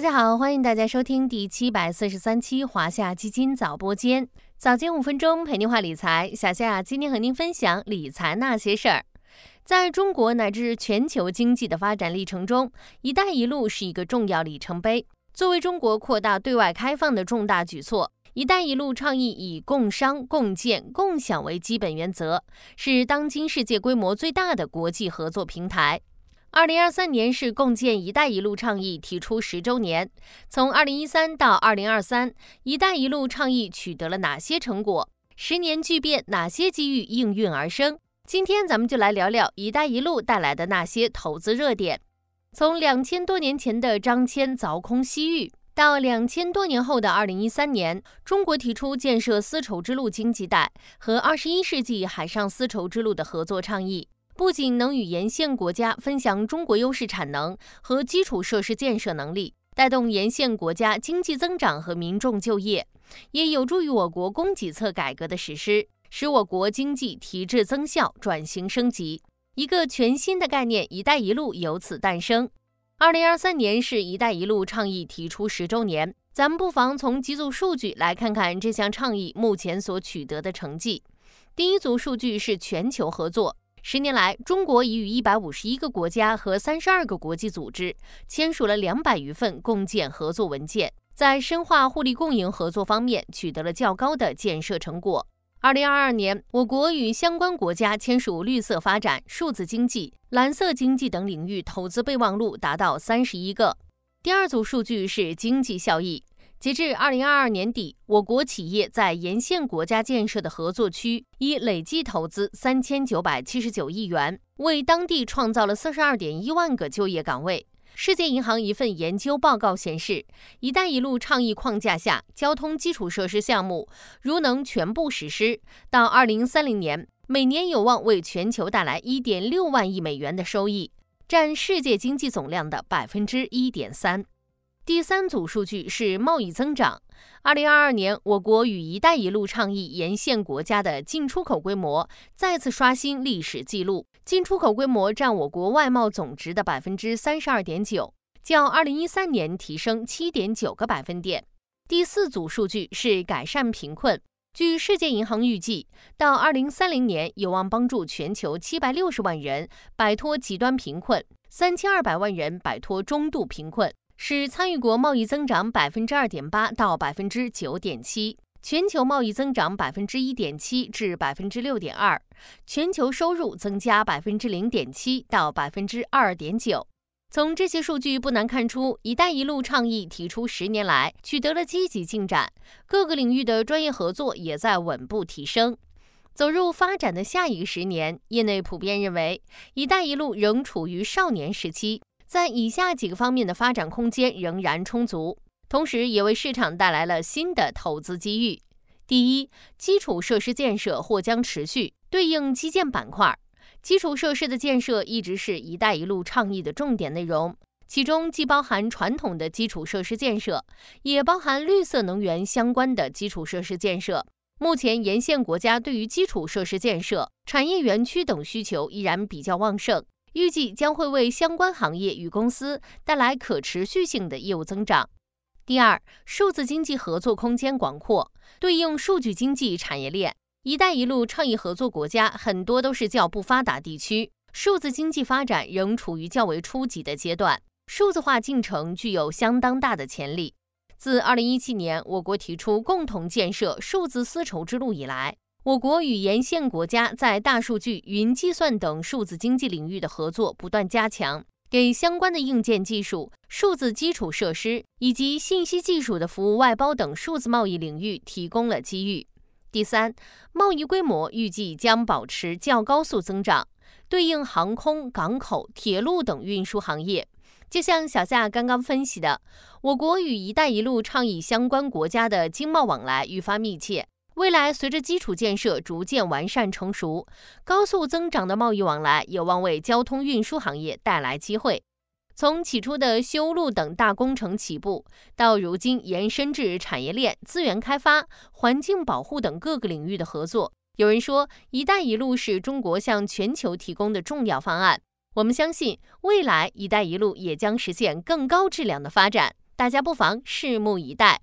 大家好，欢迎大家收听第七百四十三期华夏基金早播间，早间五分钟陪您话理财。小夏今天和您分享理财那些事儿。在中国乃至全球经济的发展历程中，“一带一路”是一个重要里程碑。作为中国扩大对外开放的重大举措，“一带一路”倡议以共商、共建、共享为基本原则，是当今世界规模最大的国际合作平台。二零二三年是共建“一带一路”倡议提出十周年。从二零一三到二零二三，“一带一路”倡议取得了哪些成果？十年巨变，哪些机遇应运而生？今天咱们就来聊聊“一带一路”带来的那些投资热点。从两千多年前的张骞凿空西域，到两千多年后的二零一三年，中国提出建设丝绸之路经济带和二十一世纪海上丝绸之路的合作倡议。不仅能与沿线国家分享中国优势产能和基础设施建设能力，带动沿线国家经济增长和民众就业，也有助于我国供给侧改革的实施，使我国经济提质增效、转型升级。一个全新的概念“一带一路”由此诞生。二零二三年是一带一路倡议提出十周年，咱们不妨从几组数据来看看这项倡议目前所取得的成绩。第一组数据是全球合作。十年来，中国已与一百五十一个国家和三十二个国际组织签署了两百余份共建合作文件，在深化互利共赢合作方面取得了较高的建设成果。二零二二年，我国与相关国家签署绿色发展、数字经济、蓝色经济等领域投资备忘录达到三十一个。第二组数据是经济效益。截至二零二二年底，我国企业在沿线国家建设的合作区已累计投资三千九百七十九亿元，为当地创造了四十二点一万个就业岗位。世界银行一份研究报告显示，“一带一路”倡议框架下，交通基础设施项目如能全部实施，到二零三零年，每年有望为全球带来一点六万亿美元的收益，占世界经济总量的百分之一点三。第三组数据是贸易增长。二零二二年，我国与“一带一路”倡议沿线国家的进出口规模再次刷新历史记录，进出口规模占我国外贸总值的百分之三十二点九，较二零一三年提升七点九个百分点。第四组数据是改善贫困。据世界银行预计，到二零三零年，有望帮助全球七百六十万人摆脱极端贫困，三千二百万人摆脱中度贫困。使参与国贸易增长百分之二点八到百分之九点七，全球贸易增长百分之一点七至百分之六点二，全球收入增加百分之零点七到百分之二点九。从这些数据不难看出，“一带一路”倡议提出十年来取得了积极进展，各个领域的专业合作也在稳步提升。走入发展的下一个十年，业内普遍认为，“一带一路”仍处于少年时期。在以下几个方面的发展空间仍然充足，同时也为市场带来了新的投资机遇。第一，基础设施建设或将持续对应基建板块。基础设施的建设一直是一带一路倡议的重点内容，其中既包含传统的基础设施建设，也包含绿色能源相关的基础设施建设。目前，沿线国家对于基础设施建设、产业园区等需求依然比较旺盛。预计将会为相关行业与公司带来可持续性的业务增长。第二，数字经济合作空间广阔，对应数据经济产业链。“一带一路”倡议合作国家很多都是较不发达地区，数字经济发展仍处于较为初级的阶段，数字化进程具有相当大的潜力。自2017年我国提出共同建设数字丝绸之路以来，我国与沿线国家在大数据、云计算等数字经济领域的合作不断加强，给相关的硬件技术、数字基础设施以及信息技术的服务外包等数字贸易领域提供了机遇。第三，贸易规模预计将保持较高速增长，对应航空、港口、铁路等运输行业。就像小夏刚刚分析的，我国与“一带一路”倡议相关国家的经贸往来愈发密切。未来随着基础建设逐渐完善成熟，高速增长的贸易往来有望为交通运输行业带来机会。从起初的修路等大工程起步，到如今延伸至产业链、资源开发、环境保护等各个领域的合作，有人说“一带一路”是中国向全球提供的重要方案。我们相信，未来“一带一路”也将实现更高质量的发展。大家不妨拭目以待。